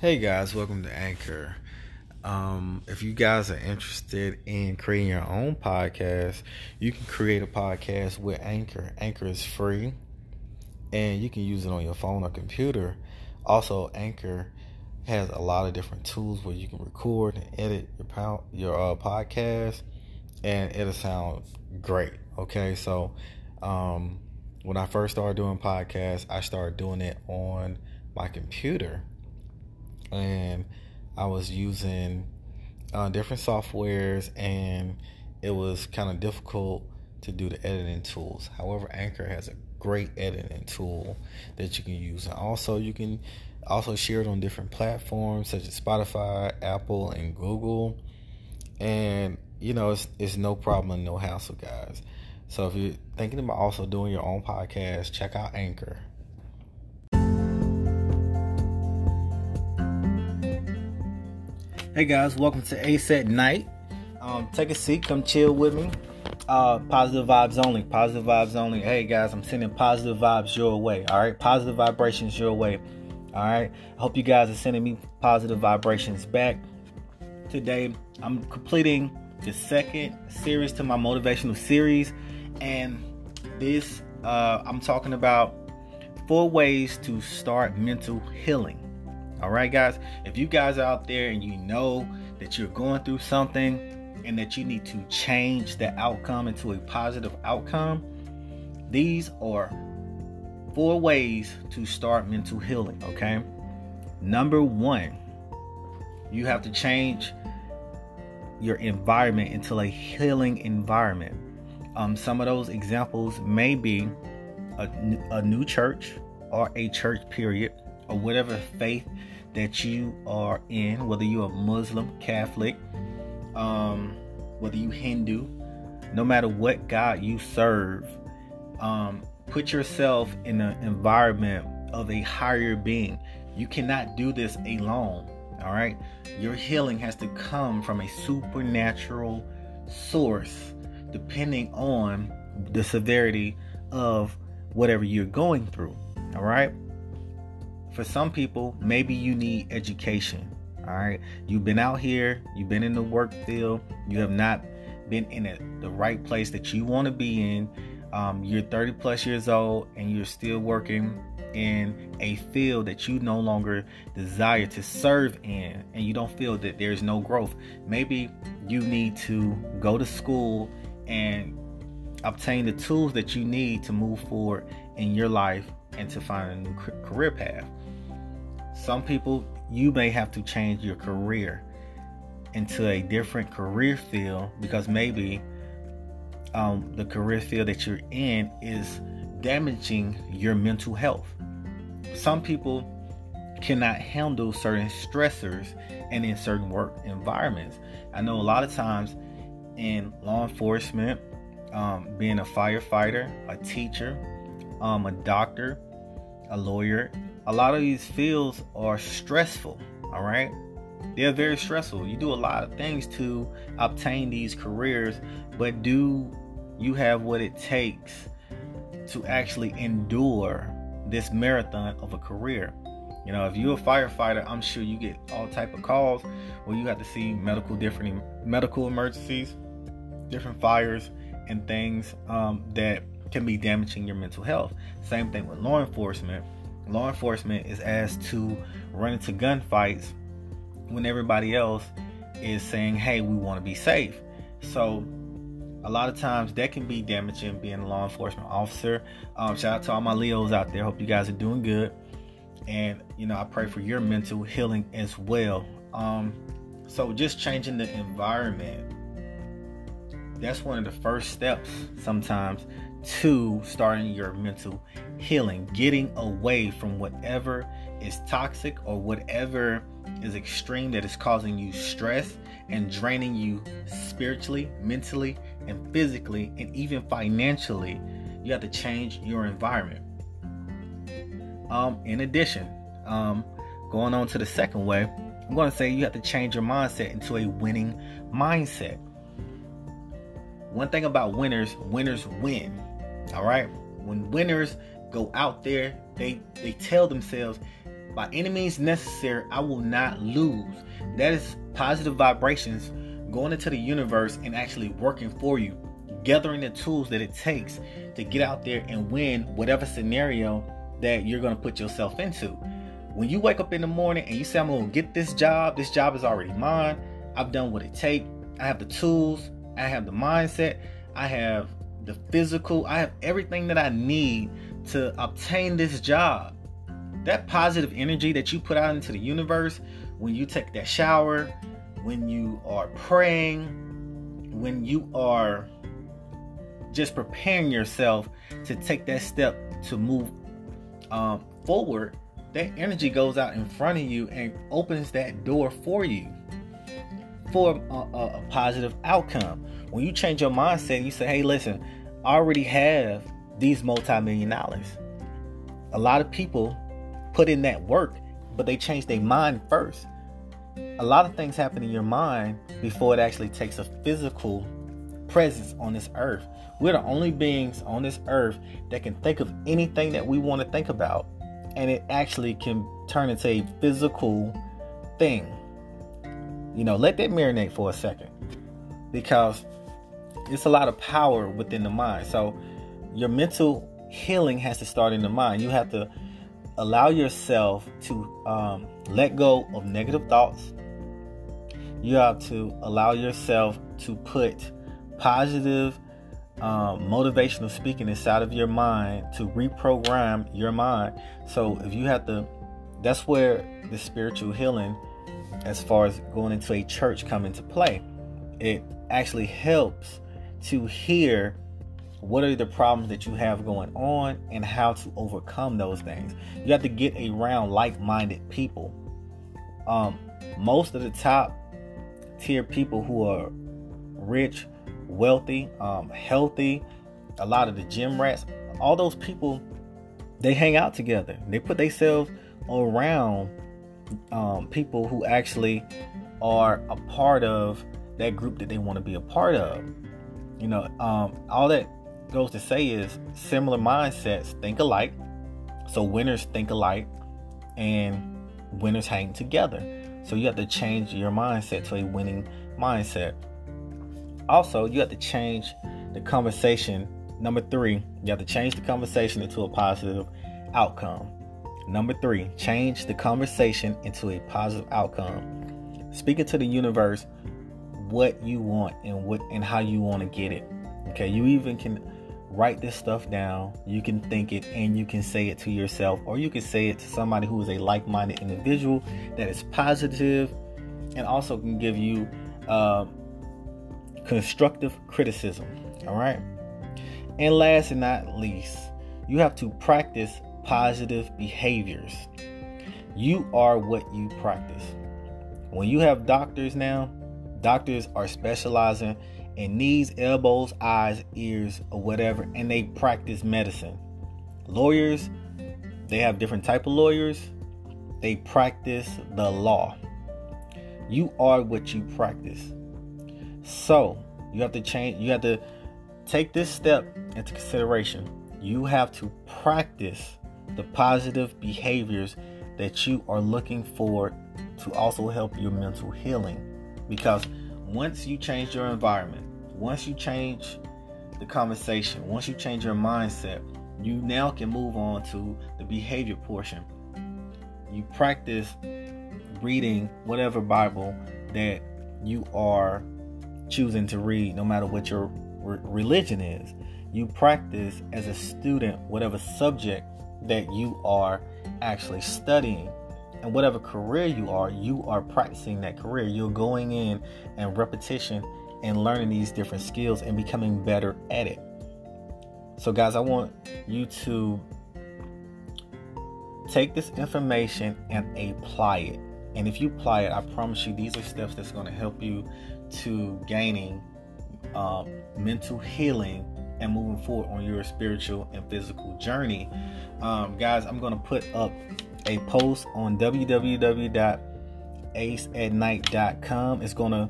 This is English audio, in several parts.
Hey guys, welcome to Anchor. Um, if you guys are interested in creating your own podcast, you can create a podcast with Anchor. Anchor is free and you can use it on your phone or computer. Also, Anchor has a lot of different tools where you can record and edit your your uh, podcast, and it'll sound great. Okay, so um, when I first started doing podcasts, I started doing it on my computer and I was using uh, different softwares, and it was kind of difficult to do the editing tools. However, Anchor has a great editing tool that you can use, and also you can also share it on different platforms such as Spotify, Apple, and Google. And you know, it's it's no problem no hassle, guys. So if you're thinking about also doing your own podcast, check out Anchor. Hey guys, welcome to Ace at Night. Um, take a seat, come chill with me. Uh, positive vibes only. Positive vibes only. Hey guys, I'm sending positive vibes your way. All right, positive vibrations your way. All right. I hope you guys are sending me positive vibrations back. Today, I'm completing the second series to my motivational series, and this uh, I'm talking about four ways to start mental healing. All right, guys. If you guys are out there and you know that you're going through something and that you need to change the outcome into a positive outcome, these are four ways to start mental healing. Okay. Number one, you have to change your environment into a healing environment. Um, some of those examples may be a, a new church or a church period or whatever faith that you are in, whether you're a Muslim, Catholic, um, whether you Hindu, no matter what God you serve, um, put yourself in an environment of a higher being. You cannot do this alone. All right, your healing has to come from a supernatural source, depending on the severity of whatever you're going through. All right. For some people, maybe you need education. All right. You've been out here, you've been in the work field, you have not been in a, the right place that you want to be in. Um, you're 30 plus years old and you're still working in a field that you no longer desire to serve in, and you don't feel that there's no growth. Maybe you need to go to school and obtain the tools that you need to move forward in your life and to find a new career path. Some people, you may have to change your career into a different career field because maybe um, the career field that you're in is damaging your mental health. Some people cannot handle certain stressors and in certain work environments. I know a lot of times in law enforcement, um, being a firefighter, a teacher, um, a doctor, a lawyer, a lot of these fields are stressful, all right? They're very stressful. You do a lot of things to obtain these careers, but do you have what it takes to actually endure this marathon of a career? You know, if you're a firefighter, I'm sure you get all type of calls where you have to see medical different medical emergencies, different fires, and things um, that can be damaging your mental health. Same thing with law enforcement law enforcement is asked to run into gunfights when everybody else is saying, hey, we want to be safe. So, a lot of times that can be damaging being a law enforcement officer. Um, shout out to all my Leos out there. Hope you guys are doing good. And, you know, I pray for your mental healing as well. Um, so, just changing the environment, that's one of the first steps sometimes to starting your mental healing, getting away from whatever is toxic or whatever is extreme that is causing you stress and draining you spiritually, mentally, and physically, and even financially. You have to change your environment. Um, in addition, um, going on to the second way, I'm going to say you have to change your mindset into a winning mindset. One thing about winners, winners win. All right. When winners go out there, they they tell themselves, By any means necessary, I will not lose. That is positive vibrations going into the universe and actually working for you, gathering the tools that it takes to get out there and win whatever scenario that you're going to put yourself into. When you wake up in the morning and you say, I'm going to get this job, this job is already mine. I've done what it takes. I have the tools. I have the mindset. I have the physical. I have everything that I need to obtain this job. That positive energy that you put out into the universe when you take that shower, when you are praying, when you are just preparing yourself to take that step to move um, forward, that energy goes out in front of you and opens that door for you for a, a, a positive outcome. When you change your mindset, you say, hey, listen, I already have these multi-million dollars. A lot of people put in that work, but they change their mind first. A lot of things happen in your mind before it actually takes a physical presence on this earth. We're the only beings on this earth that can think of anything that we want to think about, and it actually can turn into a physical thing. You know, let that marinate for a second because it's a lot of power within the mind. So, your mental healing has to start in the mind. You have to allow yourself to um, let go of negative thoughts. You have to allow yourself to put positive um, motivational speaking inside of your mind to reprogram your mind. So if you have to, that's where the spiritual healing, as far as going into a church, come into play. It actually helps to hear what are the problems that you have going on and how to overcome those things. You have to get around like-minded people. Um, most of the top tier people who are rich wealthy, um, healthy, a lot of the gym rats, all those people, they hang out together. They put themselves around um, people who actually are a part of that group that they want to be a part of. You know, um, all that goes to say is similar mindsets think alike. So winners think alike, and winners hang together. So you have to change your mindset to a winning mindset. Also, you have to change the conversation. Number three, you have to change the conversation into a positive outcome. Number three, change the conversation into a positive outcome. Speaking to the universe what you want and what and how you want to get it. Okay, you even can write this stuff down. You can think it and you can say it to yourself, or you can say it to somebody who is a like-minded individual that is positive and also can give you uh, constructive criticism. All right. And last and not least, you have to practice positive behaviors. You are what you practice. When you have doctors now, doctors are specializing in knees, elbows, eyes, ears, or whatever, and they practice medicine. Lawyers, they have different type of lawyers. They practice the law. You are what you practice. So you have to change, you have to take this step into consideration. You have to practice the positive behaviors that you are looking for to also help your mental healing. Because once you change your environment, once you change the conversation, once you change your mindset, you now can move on to the behavior portion. You practice reading whatever Bible that you are choosing to read, no matter what your re- religion is. You practice as a student whatever subject that you are actually studying. And whatever career you are, you are practicing that career. You're going in and repetition and learning these different skills and becoming better at it. So, guys, I want you to take this information and apply it. And if you apply it, I promise you, these are steps that's going to help you to gaining um, mental healing and moving forward on your spiritual and physical journey. Um, guys, I'm going to put up a post on www.aceatnight.com. It's going to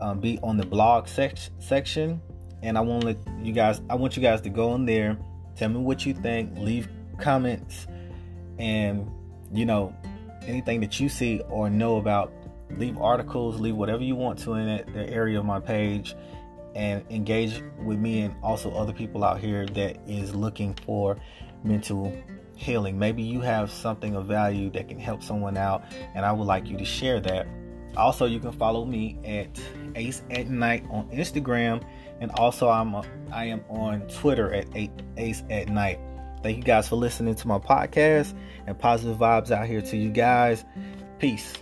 um, be on the blog sec- section, and I want you guys. I want you guys to go in there, tell me what you think, leave comments, and you know, anything that you see or know about, leave articles, leave whatever you want to in that, the area of my page and engage with me and also other people out here that is looking for mental healing. Maybe you have something of value that can help someone out, and I would like you to share that. Also, you can follow me at Ace at Night on Instagram, and also I'm a, I am on Twitter at Ace at Night. Thank you guys for listening to my podcast and positive vibes out here to you guys. Peace.